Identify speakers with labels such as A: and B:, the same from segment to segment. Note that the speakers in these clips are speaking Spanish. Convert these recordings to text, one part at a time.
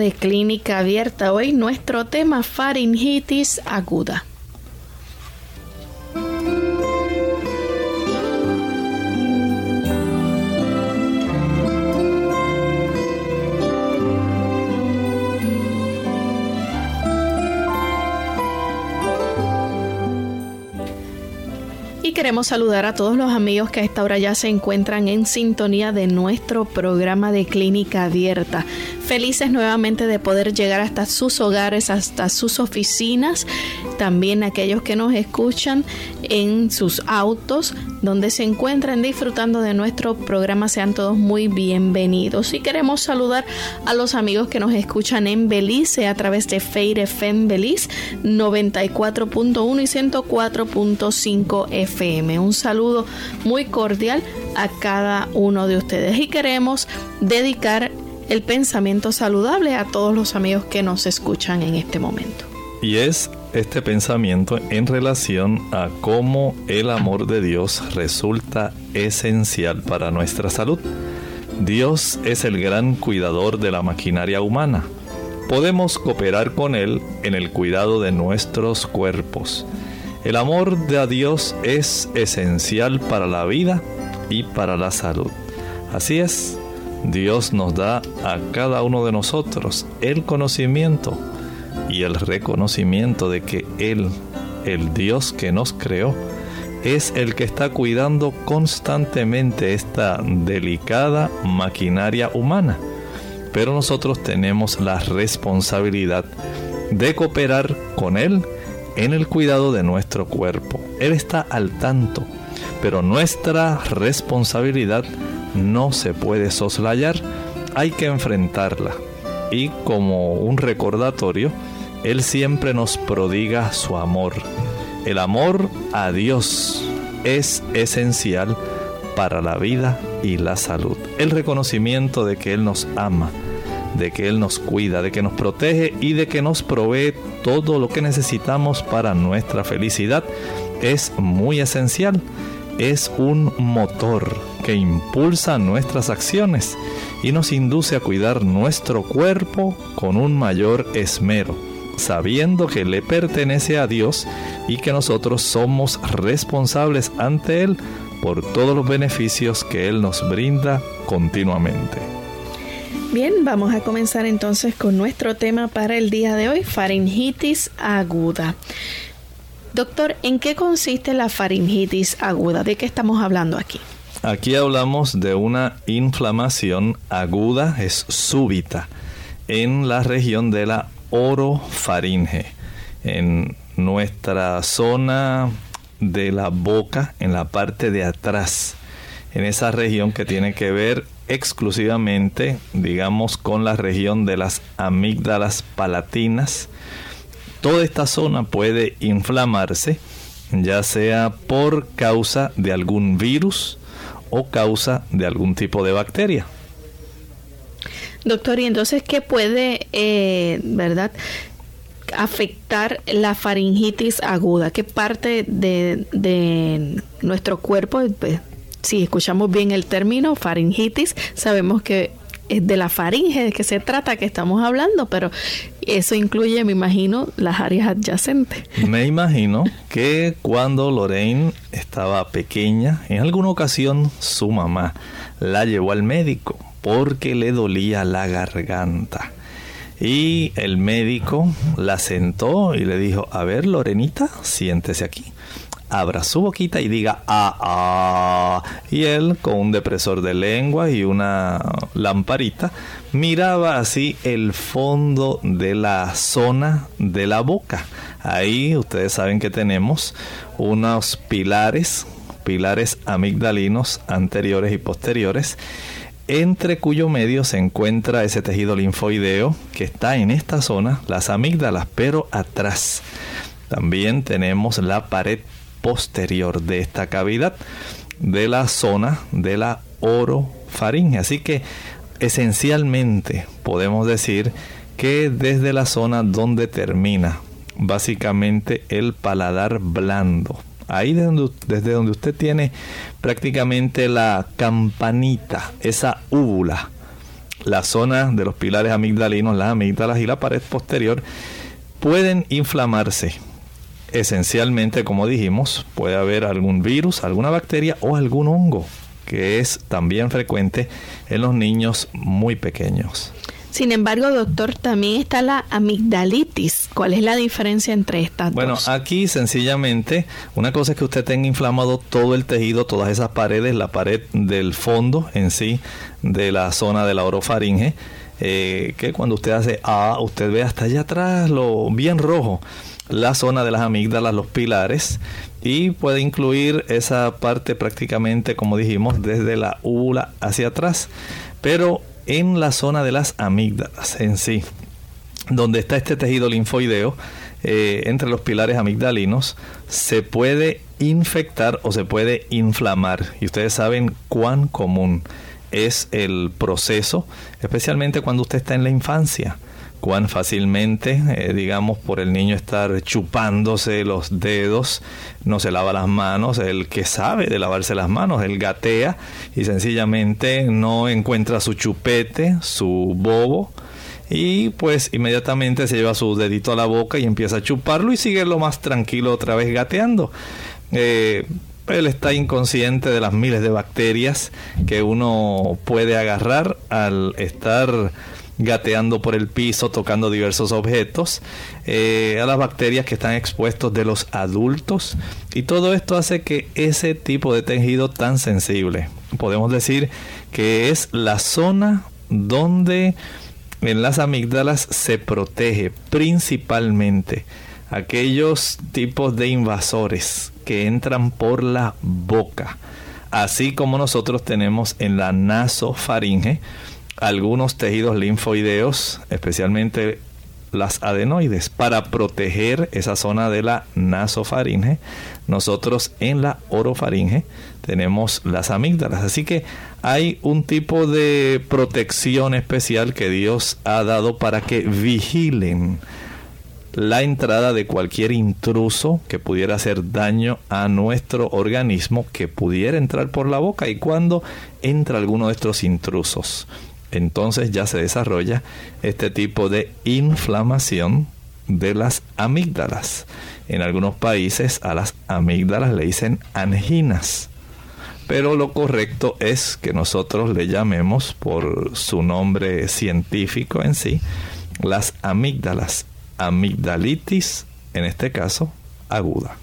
A: De clínica abierta. Hoy nuestro tema faringitis aguda. Queremos saludar a todos los amigos que a esta hora ya se encuentran en sintonía de nuestro programa de clínica abierta. Felices nuevamente de poder llegar hasta sus hogares, hasta sus oficinas, también aquellos que nos escuchan en sus autos, donde se encuentran disfrutando de nuestro programa. Sean todos muy bienvenidos. Y queremos saludar a los amigos que nos escuchan en Belice a través de Feire FM Belice 94.1 y 104.5 FM. Un saludo muy cordial a cada uno de ustedes. Y queremos dedicar el pensamiento saludable a todos los amigos que nos escuchan en este momento.
B: Y es este pensamiento en relación a cómo el amor de Dios resulta esencial para nuestra salud. Dios es el gran cuidador de la maquinaria humana. Podemos cooperar con Él en el cuidado de nuestros cuerpos. El amor de Dios es esencial para la vida y para la salud. Así es, Dios nos da a cada uno de nosotros el conocimiento y el reconocimiento de que Él, el Dios que nos creó, es el que está cuidando constantemente esta delicada maquinaria humana. Pero nosotros tenemos la responsabilidad de cooperar con Él en el cuidado de nuestro cuerpo. Él está al tanto, pero nuestra responsabilidad no se puede soslayar, hay que enfrentarla. Y como un recordatorio, él siempre nos prodiga su amor. El amor a Dios es esencial para la vida y la salud. El reconocimiento de que Él nos ama, de que Él nos cuida, de que nos protege y de que nos provee todo lo que necesitamos para nuestra felicidad es muy esencial. Es un motor que impulsa nuestras acciones y nos induce a cuidar nuestro cuerpo con un mayor esmero sabiendo que le pertenece a Dios y que nosotros somos responsables ante Él por todos los beneficios que Él nos brinda continuamente.
A: Bien, vamos a comenzar entonces con nuestro tema para el día de hoy, faringitis aguda. Doctor, ¿en qué consiste la faringitis aguda? ¿De qué estamos hablando aquí?
B: Aquí hablamos de una inflamación aguda, es súbita, en la región de la orofaringe, en nuestra zona de la boca, en la parte de atrás, en esa región que tiene que ver exclusivamente, digamos, con la región de las amígdalas palatinas. Toda esta zona puede inflamarse, ya sea por causa de algún virus o causa de algún tipo de bacteria.
A: Doctor, y entonces, ¿qué puede, eh, verdad, afectar la faringitis aguda? ¿Qué parte de, de nuestro cuerpo, pues, si escuchamos bien el término faringitis, sabemos que de la faringe de que se trata que estamos hablando, pero eso incluye, me imagino, las áreas adyacentes.
B: Me imagino que cuando Lorraine estaba pequeña, en alguna ocasión su mamá la llevó al médico porque le dolía la garganta. Y el médico la sentó y le dijo, a ver, Lorenita, siéntese aquí abra su boquita y diga ah, ah. Y él, con un depresor de lengua y una lamparita, miraba así el fondo de la zona de la boca. Ahí ustedes saben que tenemos unos pilares, pilares amigdalinos anteriores y posteriores entre cuyo medio se encuentra ese tejido linfoideo que está en esta zona, las amígdalas, pero atrás. También tenemos la pared posterior de esta cavidad de la zona de la orofaringe. Así que esencialmente podemos decir que desde la zona donde termina básicamente el paladar blando, ahí desde donde usted tiene prácticamente la campanita, esa úvula, la zona de los pilares amigdalinos, las amígdalas y la pared posterior, pueden inflamarse esencialmente, como dijimos, puede haber algún virus, alguna bacteria o algún hongo, que es también frecuente en los niños muy pequeños.
A: Sin embargo, doctor, también está la amigdalitis. ¿Cuál es la diferencia entre estas
B: bueno,
A: dos?
B: Bueno, aquí sencillamente, una cosa es que usted tenga inflamado todo el tejido, todas esas paredes, la pared del fondo en sí, de la zona de la orofaringe, eh, que cuando usted hace A, usted ve hasta allá atrás lo bien rojo la zona de las amígdalas, los pilares, y puede incluir esa parte prácticamente, como dijimos, desde la úvula hacia atrás, pero en la zona de las amígdalas en sí, donde está este tejido linfoideo, eh, entre los pilares amigdalinos, se puede infectar o se puede inflamar. Y ustedes saben cuán común es el proceso, especialmente cuando usted está en la infancia cuán fácilmente, eh, digamos, por el niño estar chupándose los dedos, no se lava las manos, el que sabe de lavarse las manos, él gatea y sencillamente no encuentra su chupete, su bobo, y pues inmediatamente se lleva su dedito a la boca y empieza a chuparlo y sigue lo más tranquilo otra vez gateando. Eh, él está inconsciente de las miles de bacterias que uno puede agarrar al estar gateando por el piso, tocando diversos objetos, eh, a las bacterias que están expuestos de los adultos. Y todo esto hace que ese tipo de tejido tan sensible, podemos decir que es la zona donde en las amígdalas se protege principalmente aquellos tipos de invasores que entran por la boca, así como nosotros tenemos en la nasofaringe, algunos tejidos linfoideos, especialmente las adenoides, para proteger esa zona de la nasofaringe. Nosotros en la orofaringe tenemos las amígdalas. Así que hay un tipo de protección especial que Dios ha dado para que vigilen la entrada de cualquier intruso que pudiera hacer daño a nuestro organismo, que pudiera entrar por la boca y cuando entra alguno de estos intrusos entonces ya se desarrolla este tipo de inflamación de las amígdalas. En algunos países a las amígdalas le dicen anginas. Pero lo correcto es que nosotros le llamemos por su nombre científico en sí, las amígdalas, amigdalitis, en este caso, aguda.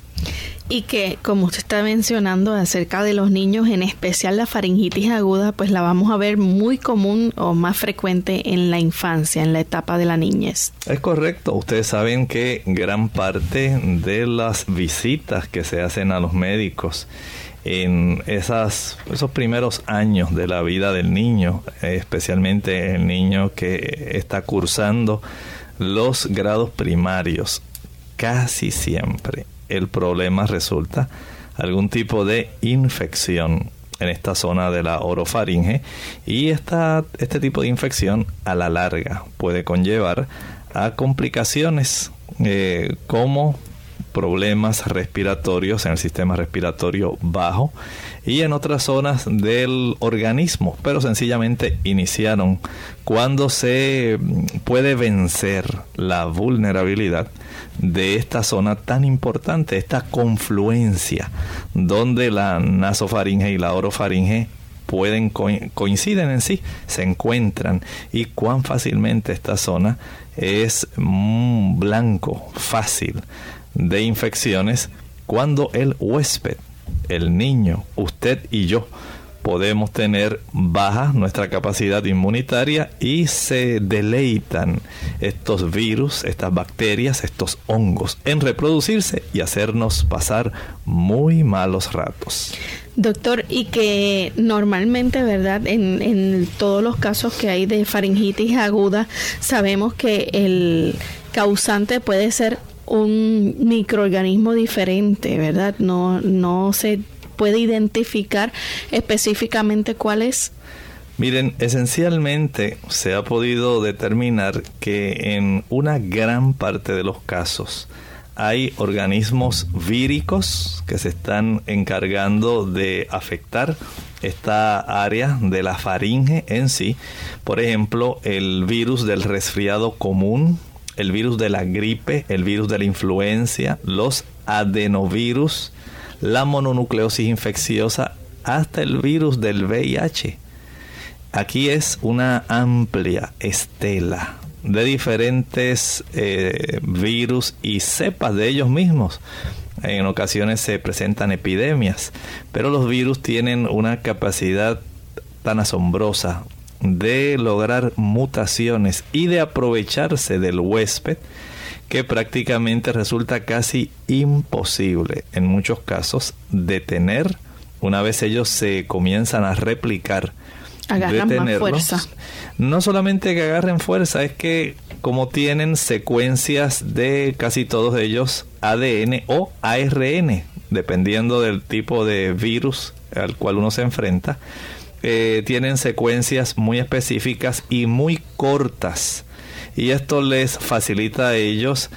A: Y que, como usted está mencionando acerca de los niños, en especial la faringitis aguda, pues la vamos a ver muy común o más frecuente en la infancia, en la etapa de la niñez.
B: Es correcto. Ustedes saben que gran parte de las visitas que se hacen a los médicos en esas, esos primeros años de la vida del niño, especialmente el niño que está cursando los grados primarios, casi siempre el problema resulta algún tipo de infección en esta zona de la orofaringe. Y esta, este tipo de infección a la larga puede conllevar a complicaciones eh, como problemas respiratorios en el sistema respiratorio bajo y en otras zonas del organismo, pero sencillamente iniciaron cuando se puede vencer la vulnerabilidad de esta zona tan importante, esta confluencia donde la nasofaringe y la orofaringe pueden coinciden en sí, se encuentran y cuán fácilmente esta zona es mm, blanco, fácil de infecciones cuando el huésped, el niño, usted y yo podemos tener baja nuestra capacidad inmunitaria y se deleitan estos virus, estas bacterias, estos hongos en reproducirse y hacernos pasar muy malos ratos.
A: Doctor, y que normalmente, ¿verdad? En, en todos los casos que hay de faringitis aguda, sabemos que el causante puede ser un microorganismo diferente, ¿verdad? No, no se puede identificar específicamente cuál es.
B: Miren, esencialmente se ha podido determinar que en una gran parte de los casos hay organismos víricos que se están encargando de afectar esta área de la faringe en sí. Por ejemplo, el virus del resfriado común, el virus de la gripe, el virus de la influencia, los adenovirus, la mononucleosis infecciosa, hasta el virus del VIH. Aquí es una amplia estela de diferentes eh, virus y cepas de ellos mismos. En ocasiones se presentan epidemias, pero los virus tienen una capacidad tan asombrosa de lograr mutaciones y de aprovecharse del huésped que prácticamente resulta casi imposible en muchos casos detener una vez ellos se comienzan a replicar
A: agarran más fuerza.
B: No solamente que agarren fuerza, es que como tienen secuencias de casi todos ellos ADN o ARN, dependiendo del tipo de virus al cual uno se enfrenta, eh, tienen secuencias muy específicas y muy cortas. Y esto les facilita a ellos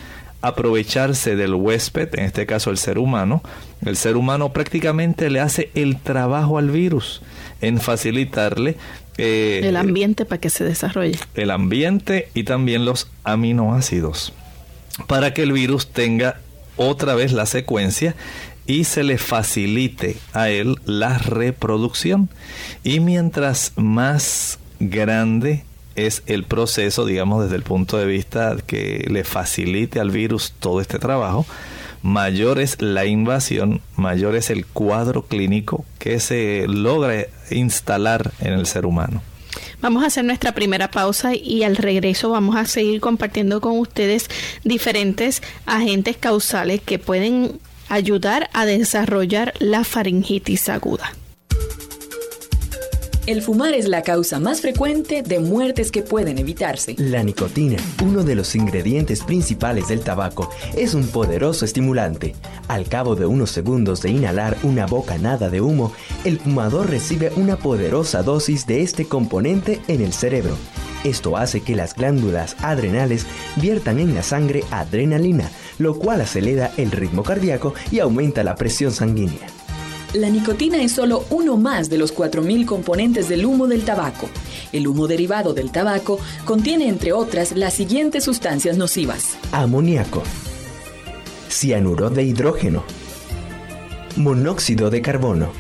B: aprovecharse del huésped, en este caso el ser humano. El ser humano prácticamente le hace el trabajo al virus en facilitarle
A: eh, el ambiente para que se desarrolle.
B: El ambiente y también los aminoácidos para que el virus tenga otra vez la secuencia y se le facilite a él la reproducción. Y mientras más grande es el proceso, digamos, desde el punto de vista que le facilite al virus todo este trabajo, mayor es la invasión, mayor es el cuadro clínico que se logra instalar en el ser humano.
A: Vamos a hacer nuestra primera pausa y al regreso vamos a seguir compartiendo con ustedes diferentes agentes causales que pueden ayudar a desarrollar la faringitis aguda.
C: El fumar es la causa más frecuente de muertes que pueden evitarse.
D: La nicotina, uno de los ingredientes principales del tabaco, es un poderoso estimulante. Al cabo de unos segundos de inhalar una bocanada de humo, el fumador recibe una poderosa dosis de este componente en el cerebro. Esto hace que las glándulas adrenales viertan en la sangre adrenalina, lo cual acelera el ritmo cardíaco y aumenta la presión sanguínea.
C: La nicotina es solo uno más de los 4.000 componentes del humo del tabaco. El humo derivado del tabaco contiene, entre otras, las siguientes sustancias nocivas.
D: Amoníaco, cianuro de hidrógeno, monóxido de carbono.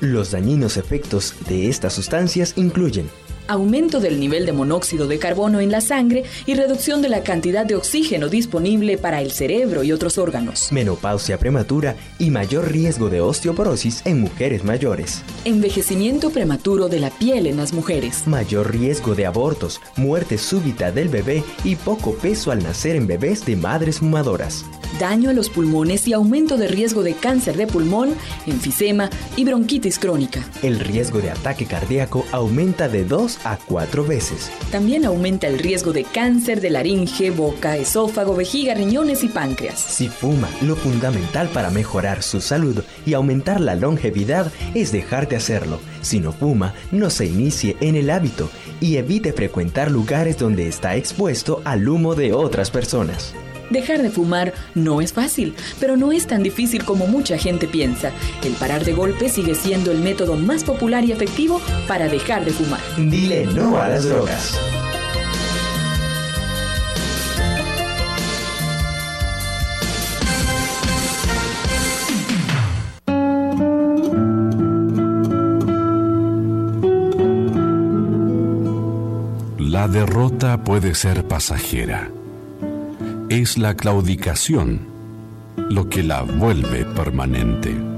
D: Los dañinos efectos de estas sustancias incluyen
C: aumento del nivel de monóxido de carbono en la sangre y reducción de la cantidad de oxígeno disponible para el cerebro y otros órganos.
D: Menopausia prematura y mayor riesgo de osteoporosis en mujeres mayores.
C: Envejecimiento prematuro de la piel en las mujeres.
D: Mayor riesgo de abortos, muerte súbita del bebé y poco peso al nacer en bebés de madres fumadoras
C: daño a los pulmones y aumento de riesgo de cáncer de pulmón, enfisema y bronquitis crónica.
D: El riesgo de ataque cardíaco aumenta de 2 a 4 veces.
C: También aumenta el riesgo de cáncer de laringe, boca, esófago, vejiga, riñones y páncreas.
D: Si fuma, lo fundamental para mejorar su salud y aumentar la longevidad es dejar de hacerlo. Si no fuma, no se inicie en el hábito y evite frecuentar lugares donde está expuesto al humo de otras personas.
C: Dejar de fumar no es fácil, pero no es tan difícil como mucha gente piensa. El parar de golpe sigue siendo el método más popular y efectivo para dejar de fumar.
D: Dile no a las drogas.
E: La derrota puede ser pasajera es la claudicación lo que la vuelve permanente.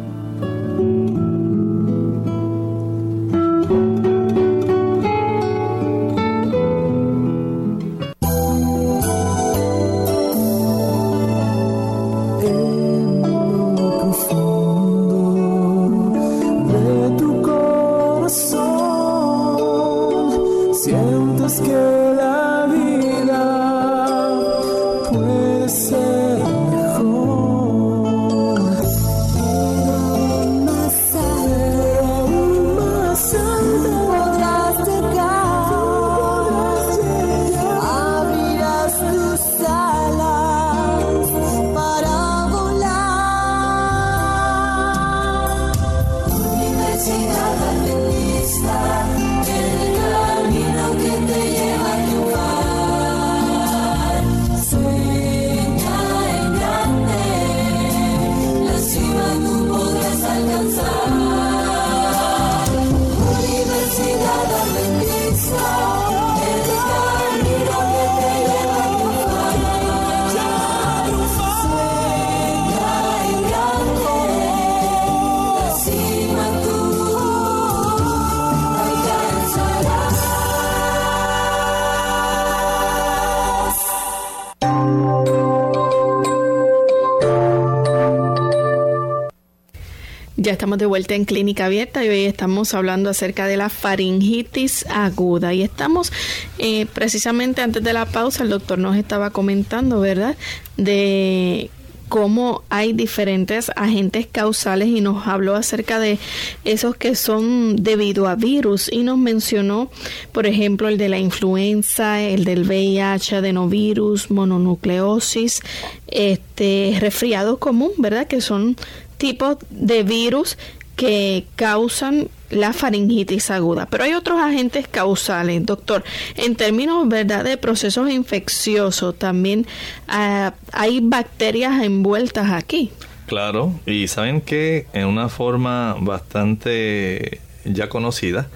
A: Estamos de vuelta en Clínica Abierta y hoy estamos hablando acerca de la faringitis aguda. Y estamos eh, precisamente antes de la pausa, el doctor nos estaba comentando, ¿verdad? De cómo hay diferentes agentes causales y nos habló acerca de esos que son debido a virus y nos mencionó, por ejemplo, el de la influenza, el del VIH, adenovirus, mononucleosis, este resfriado común, ¿verdad? Que son tipos de virus que causan la faringitis aguda. Pero hay otros agentes causales, doctor. En términos ¿verdad? de procesos infecciosos, también ah, hay bacterias envueltas aquí.
B: Claro, y saben que en una forma bastante ya conocida,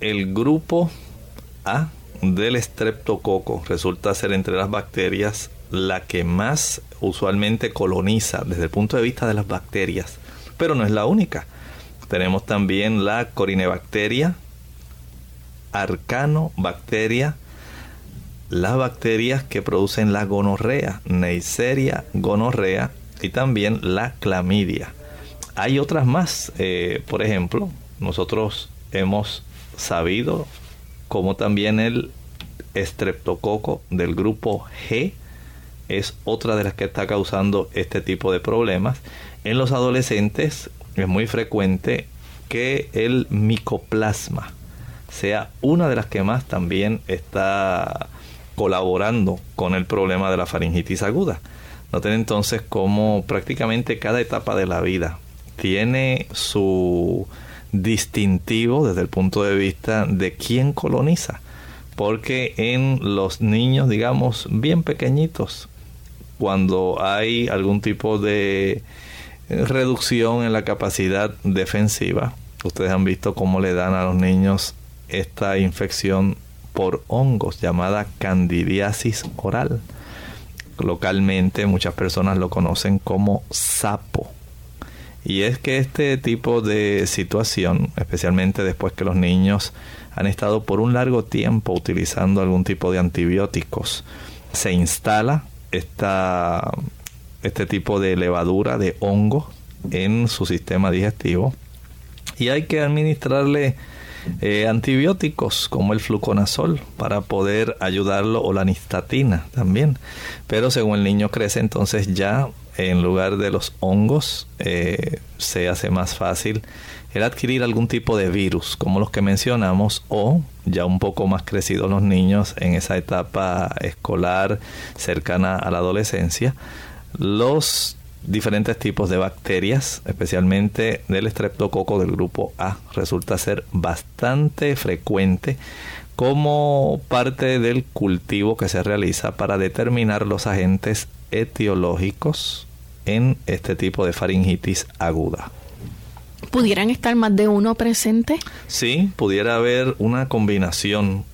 B: el grupo A del estreptococo resulta ser entre las bacterias la que más usualmente coloniza desde el punto de vista de las bacterias, pero no es la única. Tenemos también la corinebacteria, arcanobacteria, las bacterias que producen la gonorrea, Neisseria gonorrea y también la clamidia. Hay otras más, eh, por ejemplo, nosotros hemos sabido como también el estreptococo del grupo G, es otra de las que está causando este tipo de problemas. En los adolescentes es muy frecuente que el micoplasma sea una de las que más también está colaborando con el problema de la faringitis aguda. Noten entonces cómo prácticamente cada etapa de la vida tiene su distintivo desde el punto de vista de quién coloniza. Porque en los niños, digamos, bien pequeñitos, cuando hay algún tipo de reducción en la capacidad defensiva. Ustedes han visto cómo le dan a los niños esta infección por hongos llamada candidiasis oral. Localmente muchas personas lo conocen como sapo. Y es que este tipo de situación, especialmente después que los niños han estado por un largo tiempo utilizando algún tipo de antibióticos, se instala esta este tipo de levadura, de hongo en su sistema digestivo. Y hay que administrarle eh, antibióticos como el fluconazol para poder ayudarlo o la nistatina también. Pero según el niño crece, entonces ya en lugar de los hongos eh, se hace más fácil el adquirir algún tipo de virus como los que mencionamos o ya un poco más crecidos los niños en esa etapa escolar cercana a la adolescencia los diferentes tipos de bacterias, especialmente del estreptococo del grupo A. Resulta ser bastante frecuente como parte del cultivo que se realiza para determinar los agentes etiológicos en este tipo de faringitis aguda.
A: ¿Pudieran estar más de uno presente?
B: Sí, pudiera haber una combinación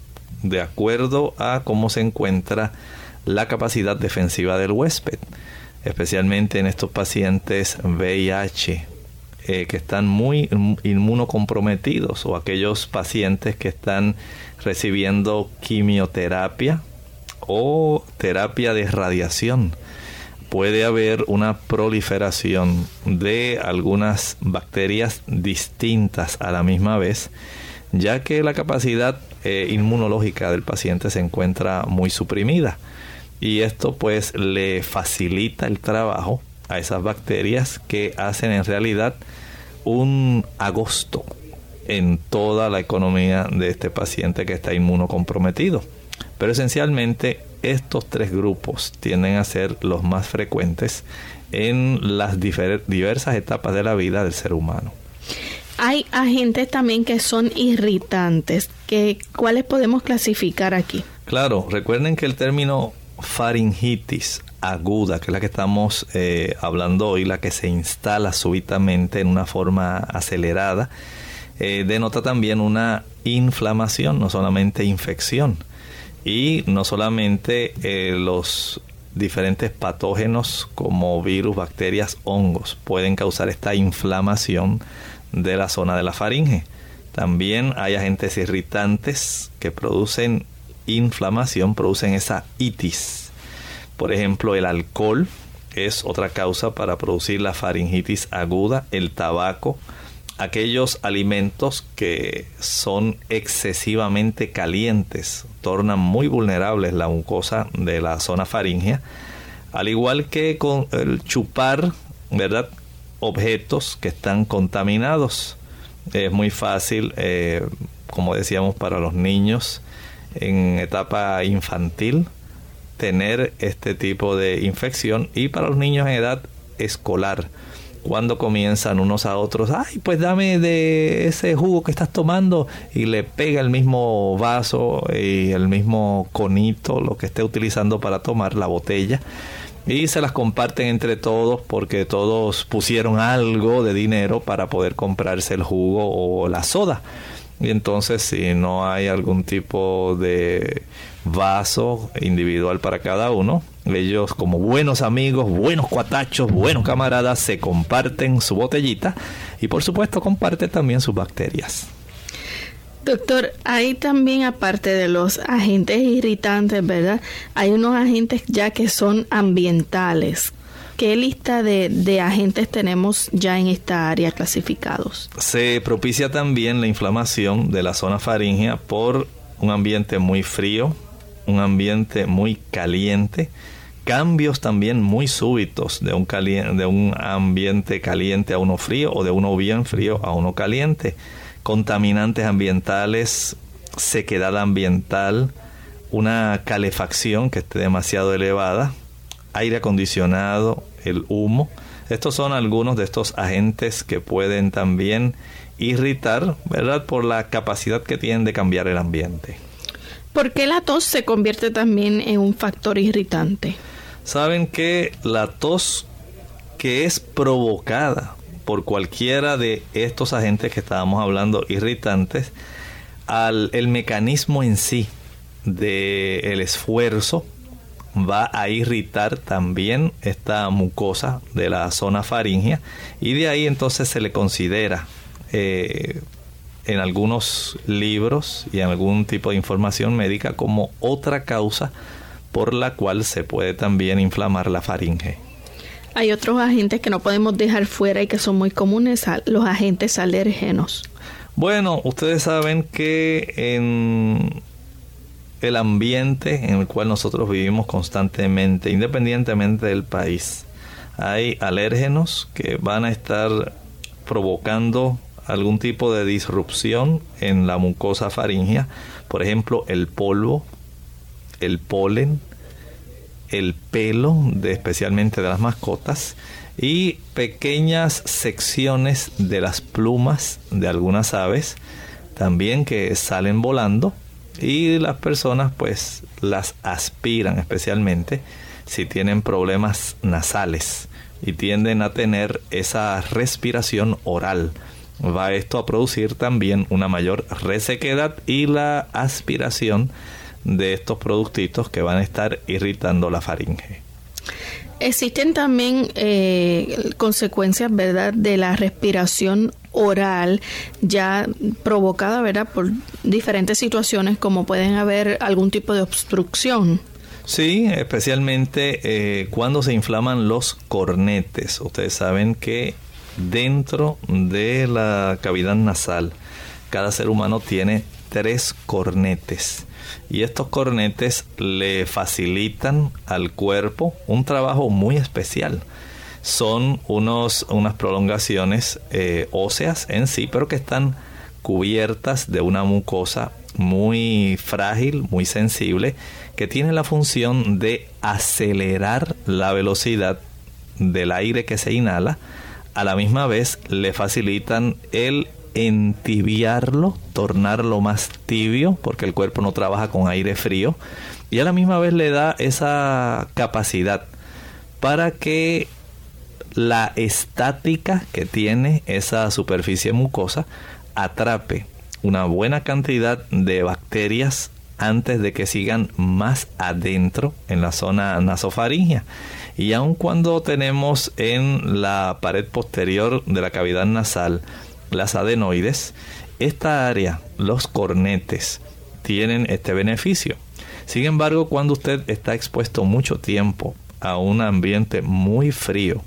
B: de acuerdo a cómo se encuentra la capacidad defensiva del huésped especialmente en estos pacientes VIH eh, que están muy inmunocomprometidos o aquellos pacientes que están recibiendo quimioterapia o terapia de radiación. Puede haber una proliferación de algunas bacterias distintas a la misma vez, ya que la capacidad eh, inmunológica del paciente se encuentra muy suprimida y esto pues le facilita el trabajo a esas bacterias que hacen en realidad un agosto en toda la economía de este paciente que está inmunocomprometido. Pero esencialmente estos tres grupos tienden a ser los más frecuentes en las diversas etapas de la vida del ser humano.
A: Hay agentes también que son irritantes. Que, ¿Cuáles podemos clasificar aquí?
B: Claro, recuerden que el término faringitis aguda, que es la que estamos eh, hablando hoy, la que se instala súbitamente en una forma acelerada, eh, denota también una inflamación, no solamente infección. Y no solamente eh, los diferentes patógenos como virus, bacterias, hongos pueden causar esta inflamación de la zona de la faringe. También hay agentes irritantes que producen inflamación producen esa itis. Por ejemplo, el alcohol es otra causa para producir la faringitis aguda, el tabaco, aquellos alimentos que son excesivamente calientes tornan muy vulnerables la mucosa de la zona faringea, al igual que con el chupar, ¿verdad? Objetos que están contaminados. Es muy fácil, eh, como decíamos, para los niños en etapa infantil tener este tipo de infección y para los niños en edad escolar cuando comienzan unos a otros, ay, pues dame de ese jugo que estás tomando y le pega el mismo vaso y el mismo conito, lo que esté utilizando para tomar la botella y se las comparten entre todos porque todos pusieron algo de dinero para poder comprarse el jugo o la soda. Y entonces si no hay algún tipo de vaso individual para cada uno, ellos como buenos amigos, buenos cuatachos, buenos camaradas, se comparten su botellita y por supuesto comparten también sus bacterias.
A: Doctor, hay también aparte de los agentes irritantes, ¿verdad? Hay unos agentes ya que son ambientales. ¿Qué lista de, agentes tenemos ya en esta área clasificados?
B: Se propicia también la inflamación de la zona faríngea por un ambiente muy frío, un ambiente muy caliente, cambios también muy súbitos de un, de un ambiente caliente a uno frío o de uno bien frío a uno caliente, contaminantes ambientales, sequedad ambiental, una calefacción que esté demasiado elevada, aire acondicionado, el humo. Estos son algunos de estos agentes que pueden también irritar, ¿verdad? Por la capacidad que tienen de cambiar el ambiente.
A: ¿Por qué la tos se convierte también en un factor irritante?
B: Saben que la tos que es provocada por cualquiera de estos agentes que estábamos hablando irritantes, al el mecanismo en sí del el esfuerzo va a irritar también esta mucosa de la zona faringea y de ahí entonces se le considera eh, en algunos libros y en algún tipo de información médica como otra causa por la cual se puede también inflamar la faringe.
A: Hay otros agentes que no podemos dejar fuera y que son muy comunes, los agentes alérgenos.
B: Bueno, ustedes saben que en el ambiente en el cual nosotros vivimos constantemente, independientemente del país, hay alérgenos que van a estar provocando algún tipo de disrupción en la mucosa faringea, por ejemplo, el polvo, el polen, el pelo, de, especialmente de las mascotas, y pequeñas secciones de las plumas de algunas aves, también que salen volando, y las personas pues las aspiran especialmente si tienen problemas nasales y tienden a tener esa respiración oral. Va esto a producir también una mayor resequedad y la aspiración de estos productitos que van a estar irritando la faringe.
A: Existen también eh, consecuencias, ¿verdad?, de la respiración oral ya provocada, ¿verdad?, por diferentes situaciones como pueden haber algún tipo de obstrucción.
B: Sí, especialmente eh, cuando se inflaman los cornetes. Ustedes saben que dentro de la cavidad nasal cada ser humano tiene tres cornetes y estos cornetes le facilitan al cuerpo un trabajo muy especial. Son unos, unas prolongaciones eh, óseas en sí, pero que están cubiertas de una mucosa muy frágil, muy sensible, que tiene la función de acelerar la velocidad del aire que se inhala, a la misma vez le facilitan el entibiarlo, tornarlo más tibio, porque el cuerpo no trabaja con aire frío, y a la misma vez le da esa capacidad para que la estática que tiene esa superficie mucosa atrape una buena cantidad de bacterias antes de que sigan más adentro en la zona nasofaringea. Y aun cuando tenemos en la pared posterior de la cavidad nasal las adenoides, esta área, los cornetes, tienen este beneficio. Sin embargo, cuando usted está expuesto mucho tiempo a un ambiente muy frío,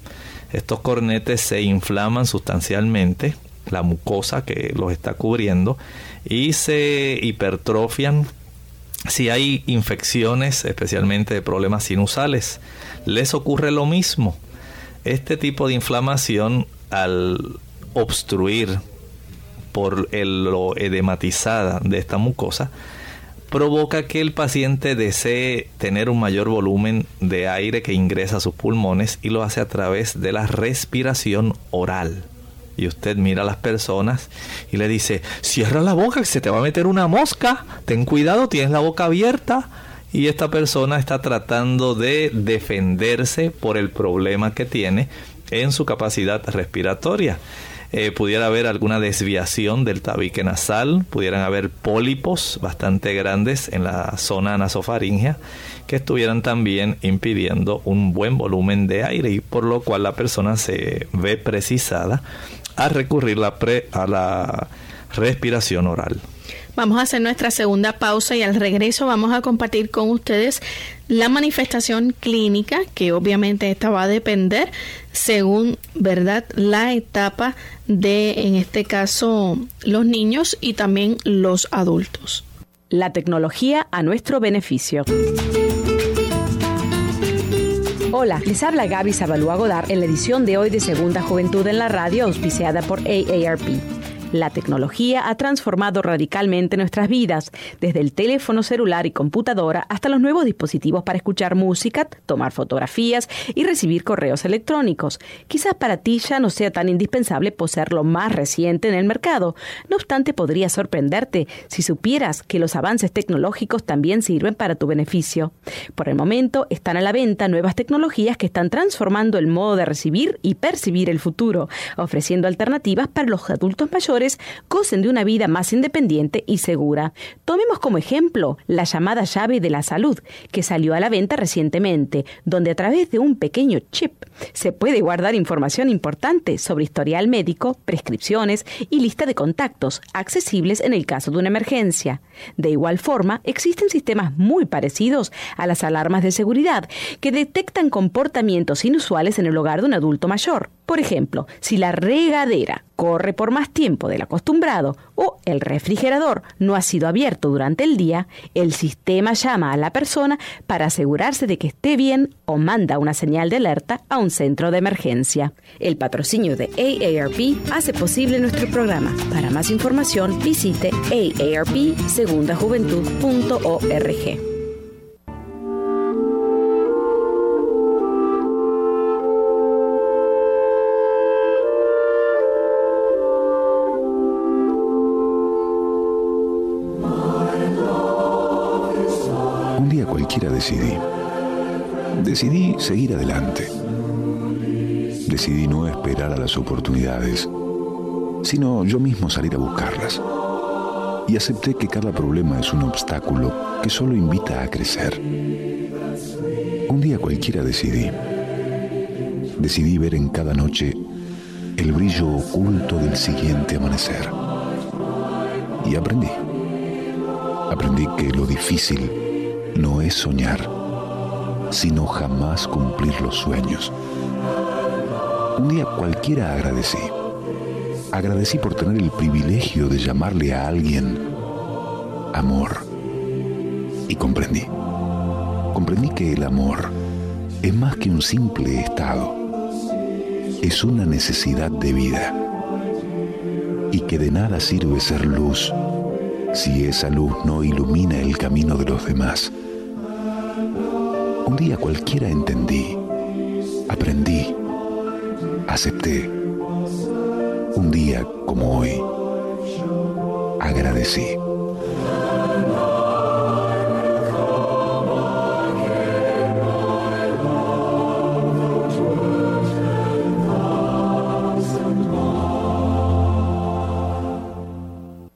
B: estos cornetes se inflaman sustancialmente, la mucosa que los está cubriendo, y se hipertrofian si hay infecciones, especialmente de problemas sinusales. Les ocurre lo mismo. Este tipo de inflamación al obstruir por lo edematizada de esta mucosa, provoca que el paciente desee tener un mayor volumen de aire que ingresa a sus pulmones y lo hace a través de la respiración oral. Y usted mira a las personas y le dice, cierra la boca que se te va a meter una mosca, ten cuidado, tienes la boca abierta. Y esta persona está tratando de defenderse por el problema que tiene en su capacidad respiratoria. Eh, pudiera haber alguna desviación del tabique nasal, pudieran haber pólipos bastante grandes en la zona nasofaringea que estuvieran también impidiendo un buen volumen de aire y por lo cual la persona se ve precisada a recurrir a la respiración oral.
A: Vamos a hacer nuestra segunda pausa y al regreso vamos a compartir con ustedes la manifestación clínica, que obviamente esta va a depender según, ¿verdad?, la etapa de, en este caso, los niños y también los adultos.
F: La tecnología a nuestro beneficio. Hola, les habla Gaby Zabalúa Godard en la edición de hoy de Segunda Juventud en la Radio, auspiciada por AARP. La tecnología ha transformado radicalmente nuestras vidas, desde el teléfono celular y computadora hasta los nuevos dispositivos para escuchar música, tomar fotografías y recibir correos electrónicos. Quizás para ti ya no sea tan indispensable poseer lo más reciente en el mercado. No obstante, podría sorprenderte si supieras que los avances tecnológicos también sirven para tu beneficio. Por el momento están a la venta nuevas tecnologías que están transformando el modo de recibir y percibir el futuro, ofreciendo alternativas para los adultos mayores trabajadores gocen de una vida más independiente y segura. Tomemos como ejemplo la llamada llave de la salud, que salió a la venta recientemente, donde a través de un pequeño chip se puede guardar información importante sobre historial médico, prescripciones y lista de contactos, accesibles en el caso de una emergencia. De igual forma, existen sistemas muy parecidos a las alarmas de seguridad que detectan comportamientos inusuales en el hogar de un adulto mayor. Por ejemplo, si la regadera corre por más tiempo del acostumbrado o el refrigerador no ha sido abierto durante el día, el sistema llama a la persona para asegurarse de que esté bien o manda una señal de alerta a un centro de emergencia. El patrocinio de AARP hace posible nuestro programa. Para más información visite aarpsegundajuventud.org.
G: decidí. Decidí seguir adelante. Decidí no esperar a las oportunidades, sino yo mismo salir a buscarlas. Y acepté que cada problema es un obstáculo que solo invita a crecer. Un día cualquiera decidí. Decidí ver en cada noche el brillo oculto del siguiente amanecer. Y aprendí. Aprendí que lo difícil no es soñar, sino jamás cumplir los sueños. Un día cualquiera agradecí. Agradecí por tener el privilegio de llamarle a alguien amor. Y comprendí. Comprendí que el amor es más que un simple estado. Es una necesidad de vida. Y que de nada sirve ser luz si esa luz no ilumina el camino de los demás. Un día cualquiera entendí, aprendí, acepté. Un día como hoy, agradecí.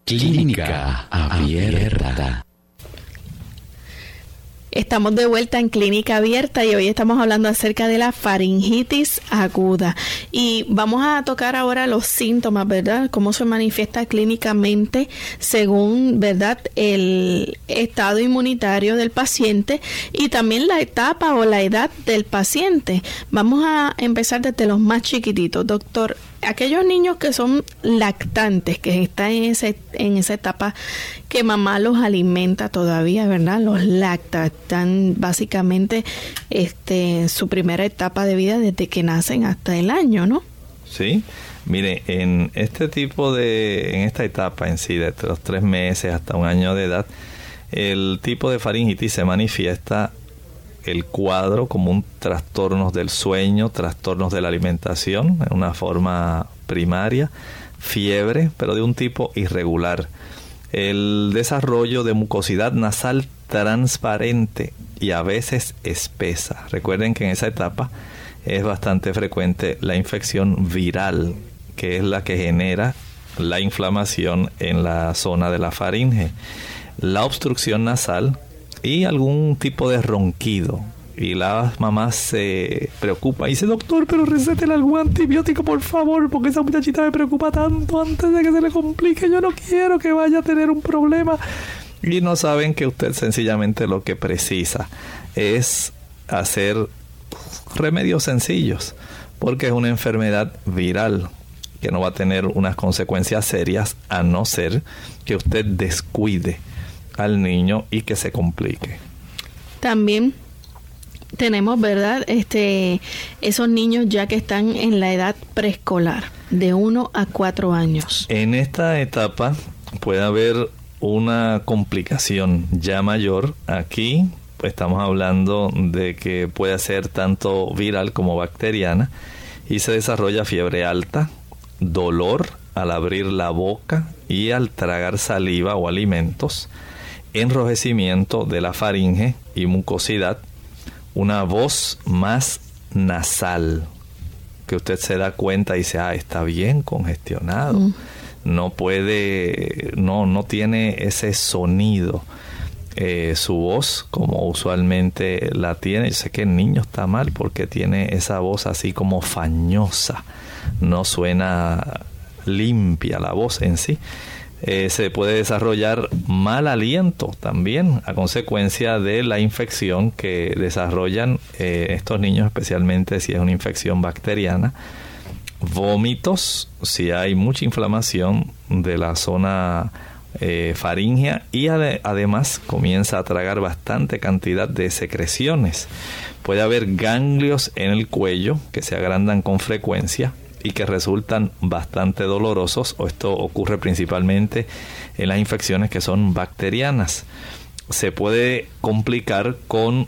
H: Clínica abierta.
A: Estamos de vuelta en Clínica Abierta y hoy estamos hablando acerca de la faringitis aguda. Y vamos a tocar ahora los síntomas, ¿verdad? Cómo se manifiesta clínicamente según, ¿verdad?, el estado inmunitario del paciente y también la etapa o la edad del paciente. Vamos a empezar desde los más chiquititos. Doctor, aquellos niños que son lactantes, que están en, ese, en esa etapa que mamá los alimenta todavía, ¿verdad? Los lacta, están básicamente este, su primera etapa de vida desde que nacen hasta el año, ¿no?
B: Sí, mire, en este tipo de, en esta etapa en sí, desde los tres meses hasta un año de edad, el tipo de faringitis se manifiesta el cuadro como un trastornos del sueño, trastornos de la alimentación en una forma primaria, fiebre, pero de un tipo irregular. El desarrollo de mucosidad nasal transparente y a veces espesa. Recuerden que en esa etapa es bastante frecuente la infección viral, que es la que genera la inflamación en la zona de la faringe. La obstrucción nasal, y algún tipo de ronquido. Y la mamá se preocupa y dice, doctor, pero recétele algún antibiótico, por favor, porque esa muchachita me preocupa tanto antes de que se le complique. Yo no quiero que vaya a tener un problema. Y no saben que usted sencillamente lo que precisa es hacer remedios sencillos, porque es una enfermedad viral que no va a tener unas consecuencias serias a no ser que usted descuide al niño y que se complique.
A: También tenemos, ¿verdad? Este, esos niños ya que están en la edad preescolar, de 1 a 4 años.
B: En esta etapa puede haber una complicación ya mayor. Aquí estamos hablando de que puede ser tanto viral como bacteriana y se desarrolla fiebre alta, dolor al abrir la boca y al tragar saliva o alimentos, enrojecimiento de la faringe y mucosidad, una voz más nasal, que usted se da cuenta y dice, ah, está bien congestionado. no puede, no, no tiene ese sonido. Eh, su voz como usualmente la tiene. Yo sé que el niño está mal porque tiene esa voz así como fañosa, no suena limpia la voz en sí. Eh, se puede desarrollar mal aliento también a consecuencia de la infección que desarrollan eh, estos niños, especialmente si es una infección bacteriana. Vómitos, si hay mucha inflamación de la zona eh, faringea y además comienza a tragar bastante cantidad de secreciones. Puede haber ganglios en el cuello que se agrandan con frecuencia y que resultan bastante dolorosos, o esto ocurre principalmente en las infecciones que son bacterianas. Se puede complicar con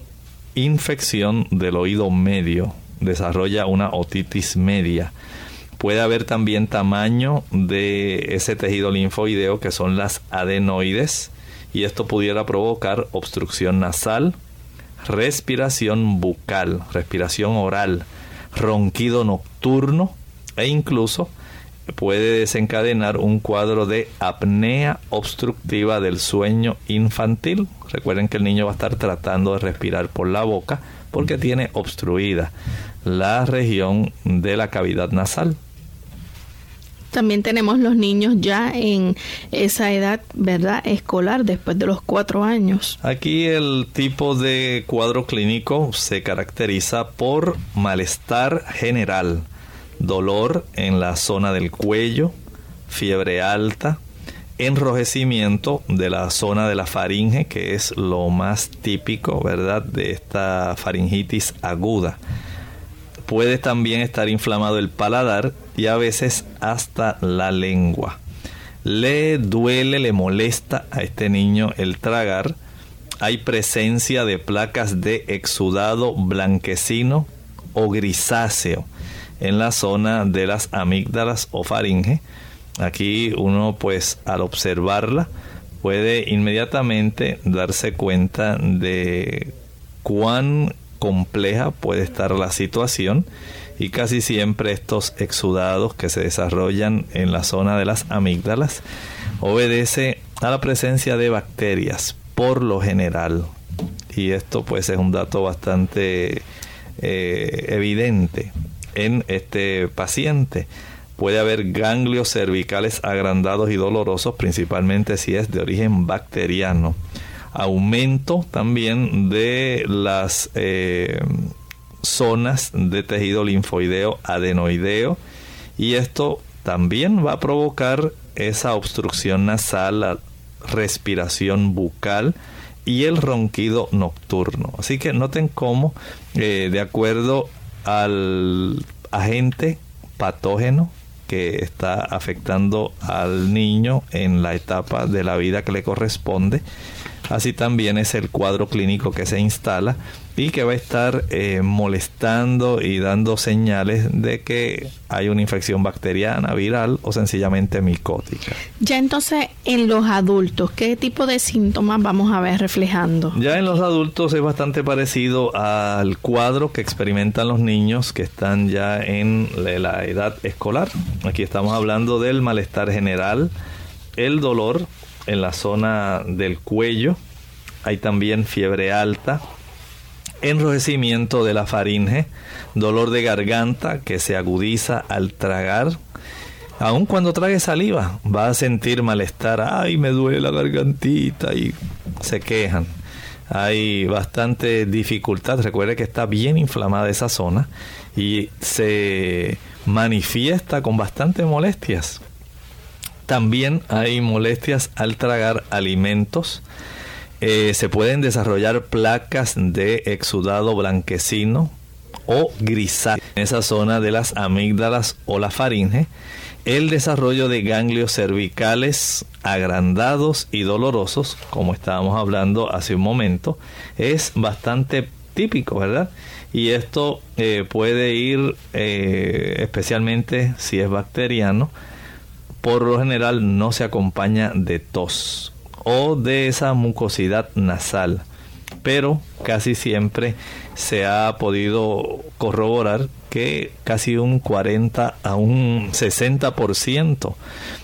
B: infección del oído medio, desarrolla una otitis media. Puede haber también tamaño de ese tejido linfoideo que son las adenoides y esto pudiera provocar obstrucción nasal, respiración bucal, respiración oral, ronquido nocturno, e incluso puede desencadenar un cuadro de apnea obstructiva del sueño infantil. Recuerden que el niño va a estar tratando de respirar por la boca porque tiene obstruida la región de la cavidad nasal.
A: También tenemos los niños ya en esa edad, ¿verdad? Escolar, después de los cuatro años.
B: Aquí el tipo de cuadro clínico se caracteriza por malestar general, dolor en la zona del cuello, fiebre alta, enrojecimiento de la zona de la faringe, que es lo más típico, ¿verdad?, de esta faringitis aguda. Puede también estar inflamado el paladar y a veces hasta la lengua. Le duele, le molesta a este niño el tragar. Hay presencia de placas de exudado blanquecino o grisáceo en la zona de las amígdalas o faringe. Aquí uno pues al observarla puede inmediatamente darse cuenta de cuán compleja puede estar la situación y casi siempre estos exudados que se desarrollan en la zona de las amígdalas obedece a la presencia de bacterias por lo general y esto pues es un dato bastante eh, evidente en este paciente. Puede haber ganglios cervicales agrandados y dolorosos, principalmente si es de origen bacteriano. Aumento también de las eh, zonas de tejido linfoideo adenoideo y esto también va a provocar esa obstrucción nasal, la respiración bucal y el ronquido nocturno. Así que noten cómo, eh, de acuerdo al agente patógeno que está afectando al niño en la etapa de la vida que le corresponde. Así también es el cuadro clínico que se instala y que va a estar eh, molestando y dando señales de que hay una infección bacteriana, viral o sencillamente micótica.
A: Ya entonces en los adultos, ¿qué tipo de síntomas vamos a ver reflejando?
B: Ya en los adultos es bastante parecido al cuadro que experimentan los niños que están ya en la edad escolar. Aquí estamos hablando del malestar general, el dolor en la zona del cuello, hay también fiebre alta, enrojecimiento de la faringe, dolor de garganta que se agudiza al tragar. Aun cuando trague saliva, va a sentir malestar. Ay, me duele la gargantita y se quejan. Hay bastante dificultad. Recuerde que está bien inflamada esa zona y se manifiesta con bastantes molestias. También hay molestias al tragar alimentos eh, se pueden desarrollar placas de exudado blanquecino o grisáceo en esa zona de las amígdalas o la faringe. El desarrollo de ganglios cervicales agrandados y dolorosos, como estábamos hablando hace un momento, es bastante típico, ¿verdad? Y esto eh, puede ir, eh, especialmente si es bacteriano, por lo general no se acompaña de tos o de esa mucosidad nasal. Pero casi siempre se ha podido corroborar que casi un 40 a un 60%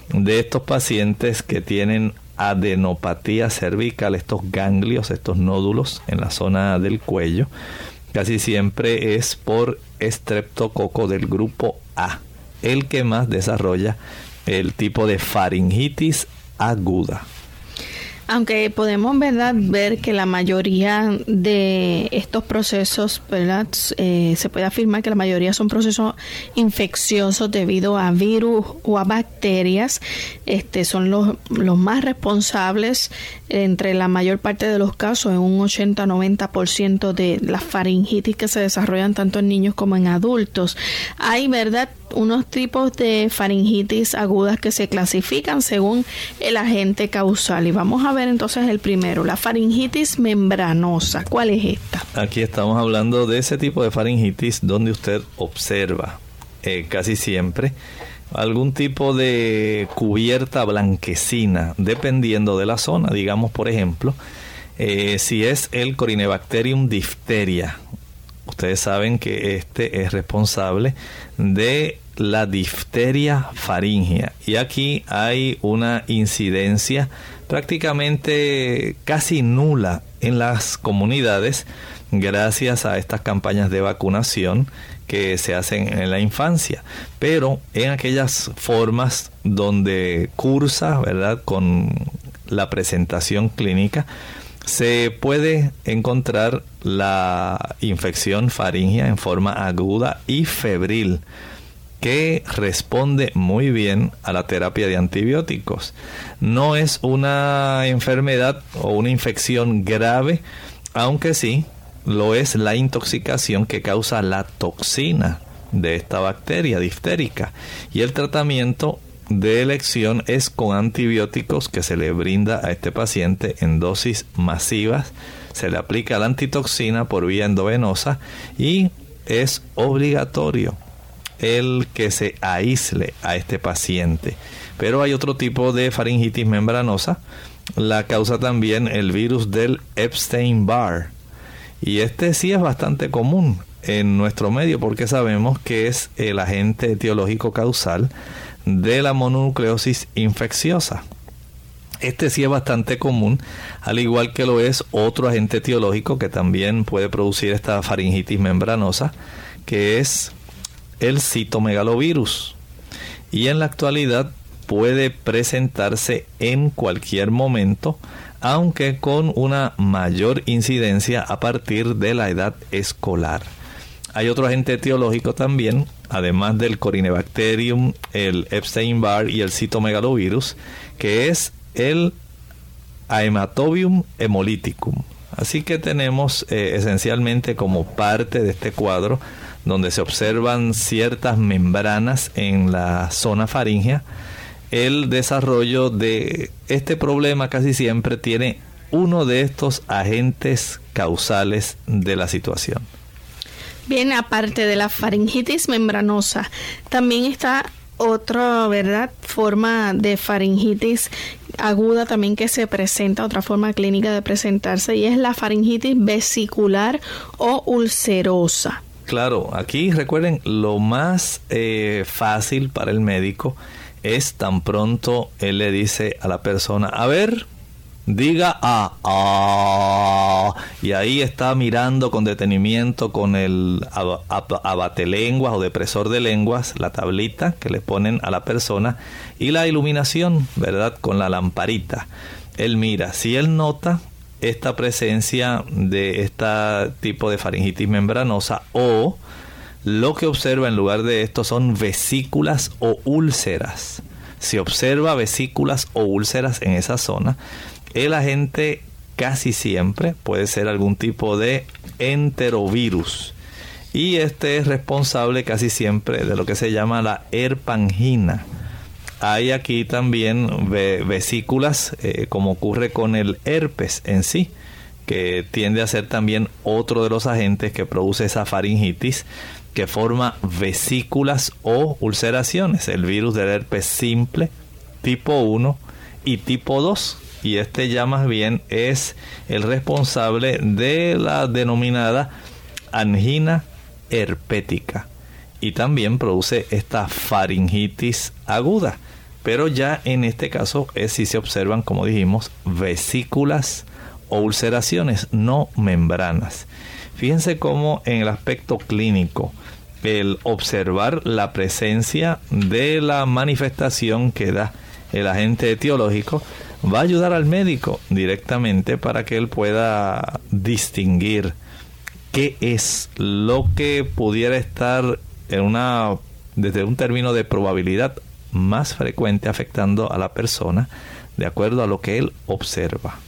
B: de estos pacientes que tienen adenopatía cervical, estos ganglios, estos nódulos en la zona del cuello, casi siempre es por estreptococo del grupo A, el que más desarrolla el tipo de faringitis aguda
A: aunque podemos verdad ver que la mayoría de estos procesos verdad eh, se puede afirmar que la mayoría son procesos infecciosos debido a virus o a bacterias. Este son los, los más responsables entre la mayor parte de los casos en un 80-90% de las faringitis que se desarrollan tanto en niños como en adultos. Hay verdad unos tipos de faringitis agudas que se clasifican según el agente causal. Y vamos a ver entonces el primero, la faringitis membranosa. ¿Cuál es esta?
B: Aquí estamos hablando de ese tipo de faringitis donde usted observa eh, casi siempre algún tipo de cubierta blanquecina, dependiendo de la zona. Digamos, por ejemplo, eh, si es el Corinebacterium diphtheria, Ustedes saben que este es responsable de la difteria faringea. Y aquí hay una incidencia prácticamente casi nula en las comunidades gracias a estas campañas de vacunación que se hacen en la infancia. Pero en aquellas formas donde cursa, ¿verdad? Con la presentación clínica, se puede encontrar la infección faringea en forma aguda y febril que responde muy bien a la terapia de antibióticos. No es una enfermedad o una infección grave, aunque sí lo es la intoxicación que causa la toxina de esta bacteria diftérica. Y el tratamiento de elección es con antibióticos que se le brinda a este paciente en dosis masivas. Se le aplica la antitoxina por vía endovenosa y es obligatorio el que se aísle a este paciente. Pero hay otro tipo de faringitis membranosa. La causa también el virus del Epstein-Barr. Y este sí es bastante común en nuestro medio porque sabemos que es el agente etiológico causal de la mononucleosis infecciosa. Este sí es bastante común, al igual que lo es otro agente etiológico que también puede producir esta faringitis membranosa, que es el citomegalovirus. Y en la actualidad puede presentarse en cualquier momento, aunque con una mayor incidencia a partir de la edad escolar. Hay otro agente etiológico también, además del Corinebacterium, el Epstein-Barr y el citomegalovirus, que es el Haematobium hemolyticum. Así que tenemos eh, esencialmente como parte de este cuadro donde se observan ciertas membranas en la zona faríngea, el desarrollo de este problema casi siempre tiene uno de estos agentes causales de la situación.
A: Bien, aparte de la faringitis membranosa, también está otra, ¿verdad? Forma de faringitis aguda también que se presenta, otra forma clínica de presentarse, y es la faringitis vesicular o ulcerosa.
B: Claro, aquí recuerden, lo más eh, fácil para el médico es tan pronto él le dice a la persona, a ver, diga a ah, y ahí está mirando con detenimiento con el abatelenguas o depresor de lenguas, la tablita que le ponen a la persona y la iluminación, ¿verdad? Con la lamparita. Él mira, si él nota esta presencia de este tipo de faringitis membranosa o lo que observa en lugar de esto son vesículas o úlceras. Si observa vesículas o úlceras en esa zona, el agente casi siempre puede ser algún tipo de enterovirus. Y este es responsable casi siempre de lo que se llama la herpangina. Hay aquí también vesículas, eh, como ocurre con el herpes en sí, que tiende a ser también otro de los agentes que produce esa faringitis, que forma vesículas o ulceraciones. El virus del herpes simple, tipo 1 y tipo 2 y este ya más bien es el responsable de la denominada angina herpética. y también produce esta faringitis aguda. Pero ya en este caso es si se observan, como dijimos, vesículas o ulceraciones, no membranas. Fíjense cómo en el aspecto clínico, el observar la presencia de la manifestación que da el agente etiológico va a ayudar al médico directamente para que él pueda distinguir qué es lo que pudiera estar en una desde un término de probabilidad más frecuente afectando a la persona de acuerdo a lo que él observa.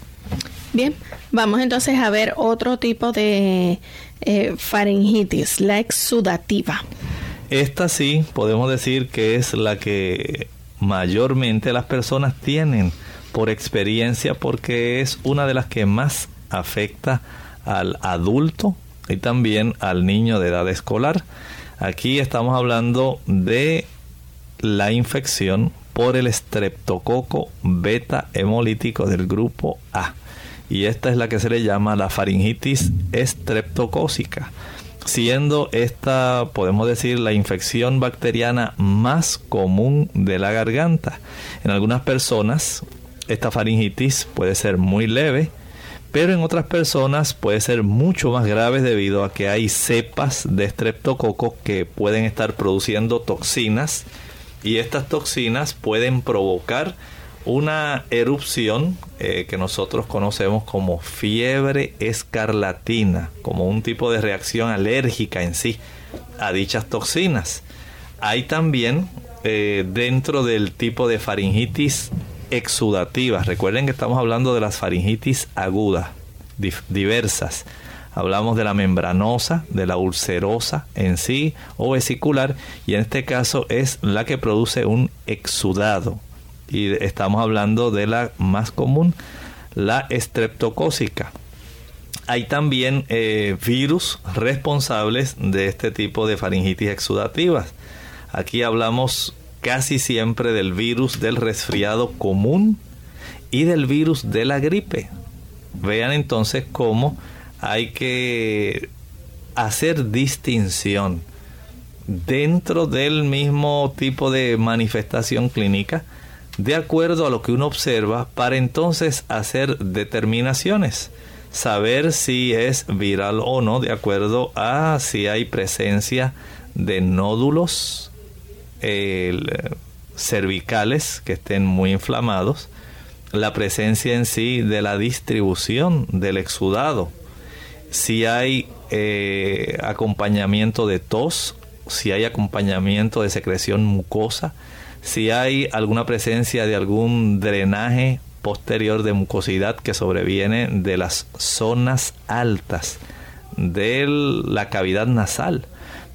A: Bien, vamos entonces a ver otro tipo de eh, faringitis, la exudativa.
B: Esta sí podemos decir que es la que mayormente las personas tienen por experiencia porque es una de las que más afecta al adulto y también al niño de edad escolar. Aquí estamos hablando de la infección por el estreptococo beta hemolítico del grupo A. Y esta es la que se le llama la faringitis estreptocócica, siendo esta, podemos decir, la infección bacteriana más común de la garganta. En algunas personas, esta faringitis puede ser muy leve, pero en otras personas puede ser mucho más grave debido a que hay cepas de estreptococo que pueden estar produciendo toxinas y estas toxinas pueden provocar una erupción eh, que nosotros conocemos como fiebre escarlatina, como un tipo de reacción alérgica en sí a dichas toxinas. Hay también eh, dentro del tipo de faringitis exudativas. Recuerden que estamos hablando de las faringitis agudas, diversas. Hablamos de la membranosa, de la ulcerosa en sí o vesicular y en este caso es la que produce un exudado. Y estamos hablando de la más común, la estreptocócica. Hay también eh, virus responsables de este tipo de faringitis exudativas. Aquí hablamos casi siempre del virus del resfriado común y del virus de la gripe. Vean entonces cómo hay que hacer distinción dentro del mismo tipo de manifestación clínica de acuerdo a lo que uno observa para entonces hacer determinaciones saber si es viral o no de acuerdo a si hay presencia de nódulos cervicales que estén muy inflamados, la presencia en sí de la distribución del exudado, si hay eh, acompañamiento de tos, si hay acompañamiento de secreción mucosa, si hay alguna presencia de algún drenaje posterior de mucosidad que sobreviene de las zonas altas de la cavidad nasal.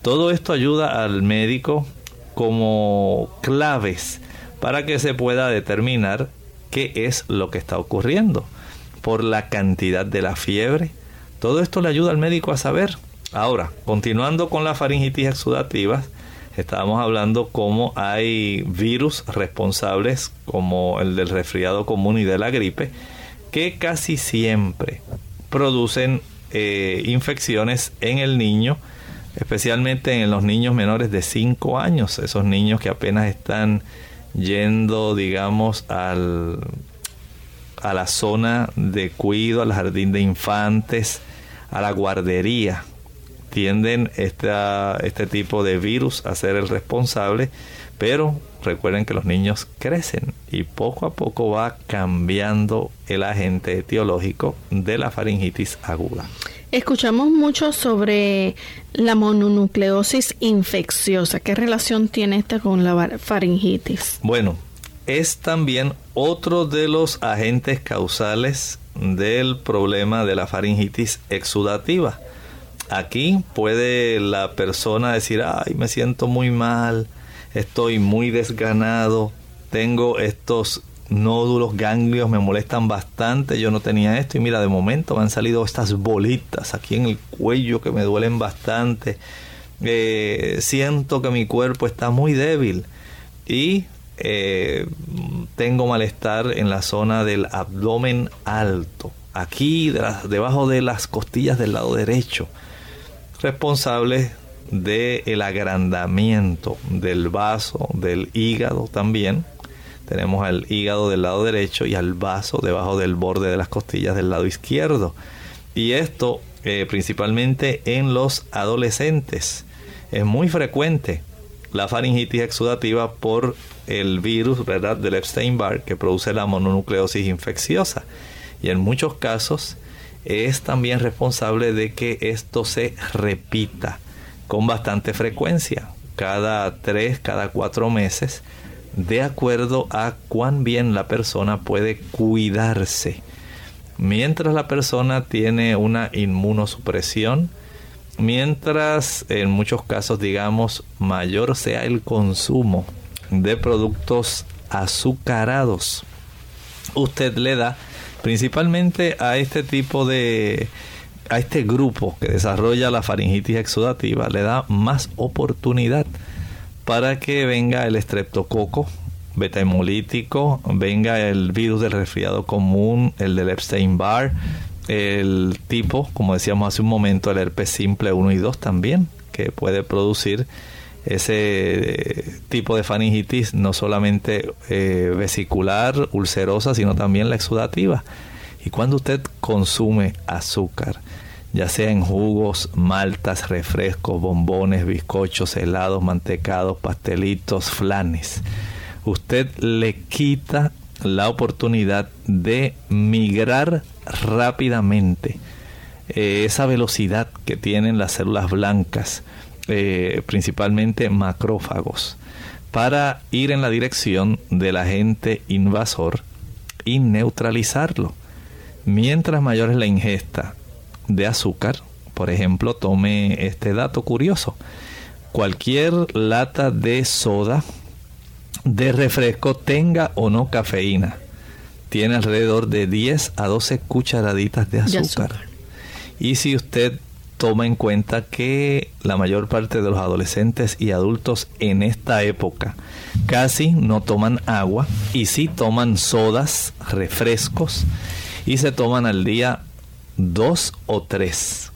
B: Todo esto ayuda al médico como claves para que se pueda determinar qué es lo que está ocurriendo por la cantidad de la fiebre. Todo esto le ayuda al médico a saber. Ahora, continuando con la faringitis exudativa, estábamos hablando cómo hay virus responsables como el del resfriado común y de la gripe, que casi siempre producen eh, infecciones en el niño especialmente en los niños menores de 5 años, esos niños que apenas están yendo, digamos, al, a la zona de cuido, al jardín de infantes, a la guardería. Tienden esta, este tipo de virus a ser el responsable, pero recuerden que los niños crecen y poco a poco va cambiando el agente etiológico de la faringitis aguda.
A: Escuchamos mucho sobre la mononucleosis infecciosa. ¿Qué relación tiene esta con la faringitis?
B: Bueno, es también otro de los agentes causales del problema de la faringitis exudativa. Aquí puede la persona decir, ay, me siento muy mal, estoy muy desganado, tengo estos nódulos, ganglios me molestan bastante, yo no tenía esto y mira, de momento me han salido estas bolitas aquí en el cuello que me duelen bastante, eh, siento que mi cuerpo está muy débil y eh, tengo malestar en la zona del abdomen alto, aquí debajo de las costillas del lado derecho, responsable del agrandamiento del vaso, del hígado también. Tenemos al hígado del lado derecho y al vaso debajo del borde de las costillas del lado izquierdo. Y esto eh, principalmente en los adolescentes. Es muy frecuente la faringitis exudativa por el virus del Epstein-Barr que produce la mononucleosis infecciosa. Y en muchos casos es también responsable de que esto se repita con bastante frecuencia, cada tres, cada cuatro meses, de acuerdo a cuán bien la persona puede cuidarse. Mientras la persona tiene una inmunosupresión, mientras en muchos casos digamos mayor sea el consumo de productos azucarados, usted le da principalmente a este tipo de a este grupo que desarrolla la faringitis exudativa le da más oportunidad para que venga el estreptococo beta hemolítico, venga el virus del resfriado común, el del Epstein-Barr, el tipo, como decíamos hace un momento, el herpes simple 1 y 2 también, que puede producir ese tipo de faringitis no solamente eh, vesicular, ulcerosa, sino también la exudativa. Y cuando usted consume azúcar, ya sea en jugos, maltas, refrescos, bombones, bizcochos, helados, mantecados, pastelitos, flanes, usted le quita la oportunidad de migrar rápidamente eh, esa velocidad que tienen las células blancas eh, principalmente macrófagos, para ir en la dirección del agente invasor y neutralizarlo. Mientras mayor es la ingesta de azúcar, por ejemplo, tome este dato curioso. Cualquier lata de soda, de refresco, tenga o no cafeína, tiene alrededor de 10 a 12 cucharaditas de azúcar. Y si usted toma en cuenta que la mayor parte de los adolescentes y adultos en esta época casi no toman agua y sí toman sodas, refrescos y se toman al día dos o tres.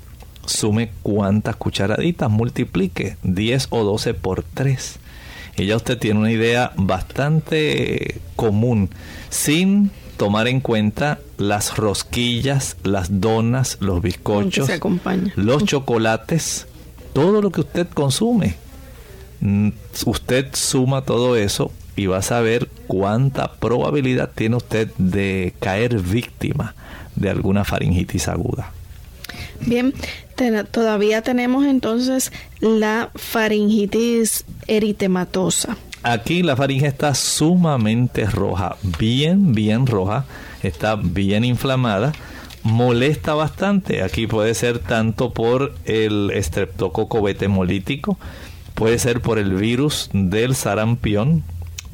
B: Sume cuántas cucharaditas, multiplique 10 o 12 por 3. Y ya usted tiene una idea bastante común, sin tomar en cuenta las rosquillas, las donas, los bizcochos, los chocolates, todo lo que usted consume. Mm, usted suma todo eso y va a saber cuánta probabilidad tiene usted de caer víctima de alguna faringitis aguda.
A: Bien, todavía tenemos entonces la faringitis eritematosa.
B: Aquí la faringe está sumamente roja, bien, bien roja, está bien inflamada, molesta bastante. Aquí puede ser tanto por el estreptococo betemolítico, puede ser por el virus del sarampión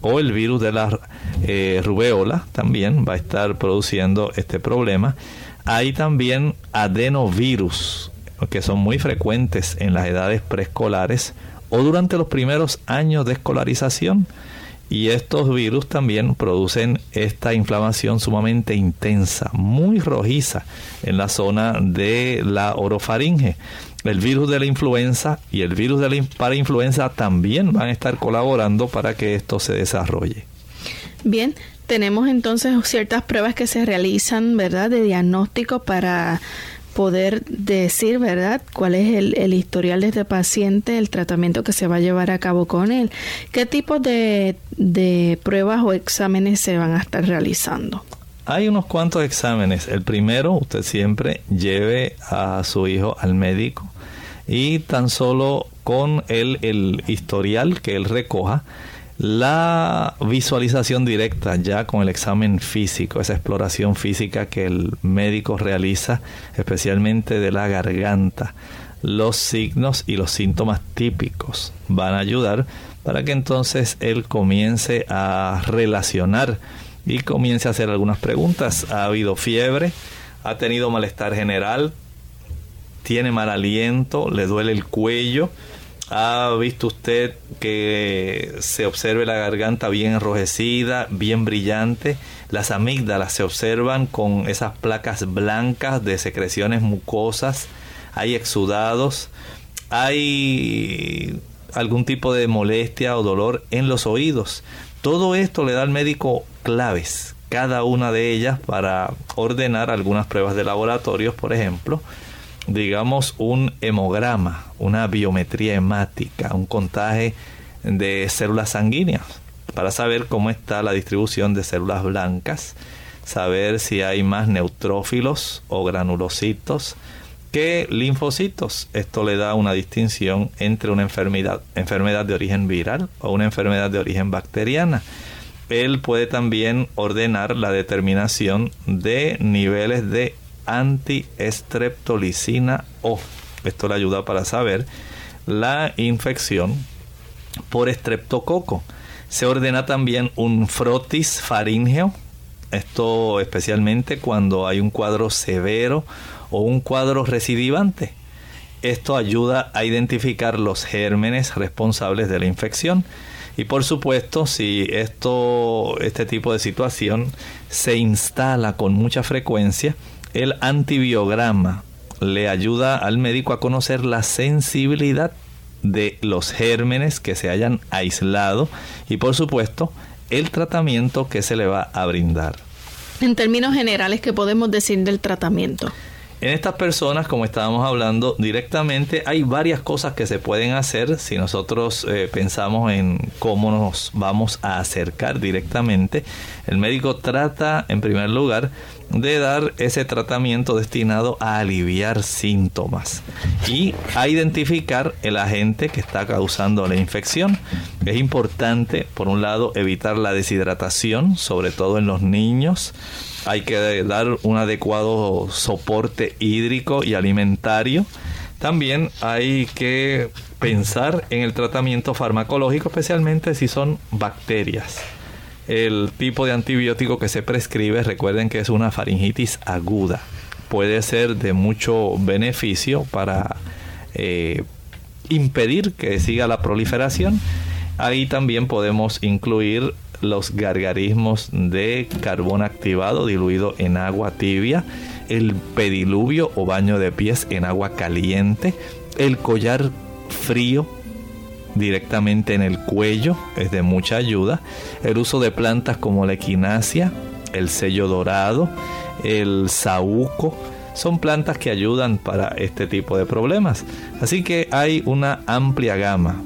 B: o el virus de la eh, rubeola también va a estar produciendo este problema. Hay también adenovirus, que son muy frecuentes en las edades preescolares o durante los primeros años de escolarización. Y estos virus también producen esta inflamación sumamente intensa, muy rojiza en la zona de la orofaringe. El virus de la influenza y el virus de la parainfluenza también van a estar colaborando para que esto se desarrolle.
A: Bien, tenemos entonces ciertas pruebas que se realizan, ¿verdad?, de diagnóstico para poder decir, ¿verdad?, cuál es el, historial de este paciente, el tratamiento que se va a llevar a cabo con él. ¿Qué tipo de, de pruebas o exámenes se van a estar realizando?
B: Hay unos cuantos exámenes. El primero, usted siempre lleve a su hijo al médico y tan solo con el, el historial que él recoja, la visualización directa ya con el examen físico, esa exploración física que el médico realiza, especialmente de la garganta, los signos y los síntomas típicos van a ayudar para que entonces él comience a relacionar y comience a hacer algunas preguntas. ¿Ha habido fiebre? ¿Ha tenido malestar general? ¿Tiene mal aliento? ¿Le duele el cuello? ¿Ha visto usted que se observe la garganta bien enrojecida, bien brillante? Las amígdalas se observan con esas placas blancas de secreciones mucosas. Hay exudados. hay algún tipo de molestia o dolor en los oídos. Todo esto le da al médico claves, cada una de ellas para ordenar algunas pruebas de laboratorios, por ejemplo, digamos un hemograma, una biometría hemática, un contaje de células sanguíneas, para saber cómo está la distribución de células blancas, saber si hay más neutrófilos o granulocitos, que linfocitos. Esto le da una distinción entre una enfermedad, enfermedad de origen viral o una enfermedad de origen bacteriana. Él puede también ordenar la determinación de niveles de antiestreptolicina O. Esto le ayuda para saber la infección por estreptococo. Se ordena también un frotis faríngeo. Esto especialmente cuando hay un cuadro severo o un cuadro recidivante. Esto ayuda a identificar los gérmenes responsables de la infección. Y por supuesto, si esto, este tipo de situación se instala con mucha frecuencia, el antibiograma le ayuda al médico a conocer la sensibilidad de los gérmenes que se hayan aislado y por supuesto el tratamiento que se le va a brindar.
A: En términos generales, ¿qué podemos decir del tratamiento?
B: En estas personas, como estábamos hablando directamente, hay varias cosas que se pueden hacer si nosotros eh, pensamos en cómo nos vamos a acercar directamente. El médico trata, en primer lugar, de dar ese tratamiento destinado a aliviar síntomas y a identificar el agente que está causando la infección. Es importante, por un lado, evitar la deshidratación, sobre todo en los niños hay que dar un adecuado soporte hídrico y alimentario. También hay que pensar en el tratamiento farmacológico, especialmente si son bacterias. El tipo de antibiótico que se prescribe, recuerden que es una faringitis aguda. Puede ser de mucho beneficio para eh, impedir que siga la proliferación. Ahí también podemos incluir los gargarismos de carbón activado diluido en agua tibia, el pediluvio o baño de pies en agua caliente, el collar frío directamente en el cuello es de mucha ayuda, el uso de plantas como la equinacia, el sello dorado, el saúco, son plantas que ayudan para este tipo de problemas. Así que hay una amplia gama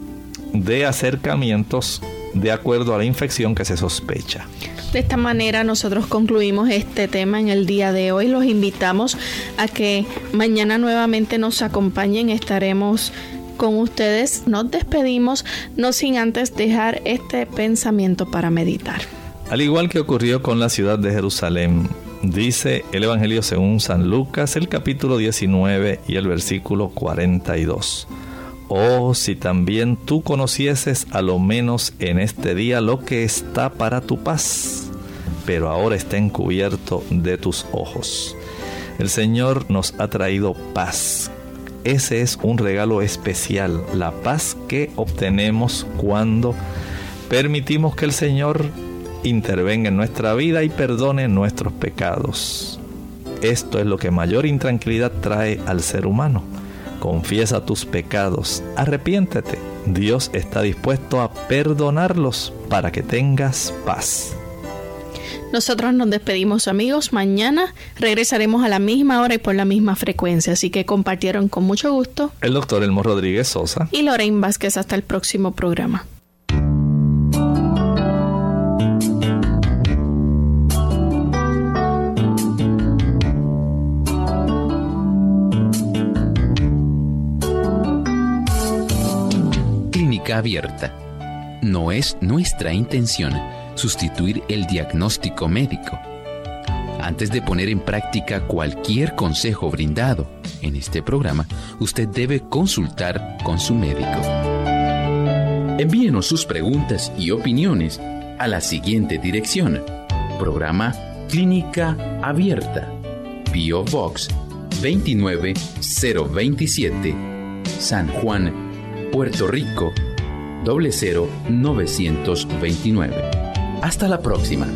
B: de acercamientos de acuerdo a la infección que se sospecha.
A: De esta manera nosotros concluimos este tema en el día de hoy. Los invitamos a que mañana nuevamente nos acompañen. Estaremos con ustedes. Nos despedimos, no sin antes dejar este pensamiento para meditar.
B: Al igual que ocurrió con la ciudad de Jerusalén, dice el Evangelio según San Lucas, el capítulo 19 y el versículo 42. Oh, si también tú conocieses a lo menos en este día lo que está para tu paz, pero ahora está encubierto de tus ojos. El Señor nos ha traído paz. Ese es un regalo especial, la paz que obtenemos cuando permitimos que el Señor intervenga en nuestra vida y perdone nuestros pecados. Esto es lo que mayor intranquilidad trae al ser humano confiesa tus pecados, arrepiéntete. Dios está dispuesto a perdonarlos para que tengas paz.
A: Nosotros nos despedimos amigos, mañana regresaremos a la misma hora y por la misma frecuencia, así que compartieron con mucho gusto
B: el doctor Elmo Rodríguez Sosa
A: y Lorraine Vázquez hasta el próximo programa.
H: Abierta. No es nuestra intención sustituir el diagnóstico médico. Antes de poner en práctica cualquier consejo brindado en este programa, usted debe consultar con su médico. Envíenos sus preguntas y opiniones a la siguiente dirección. Programa Clínica Abierta. Bio Box 29027. San Juan, Puerto Rico 00929. Hasta la próxima.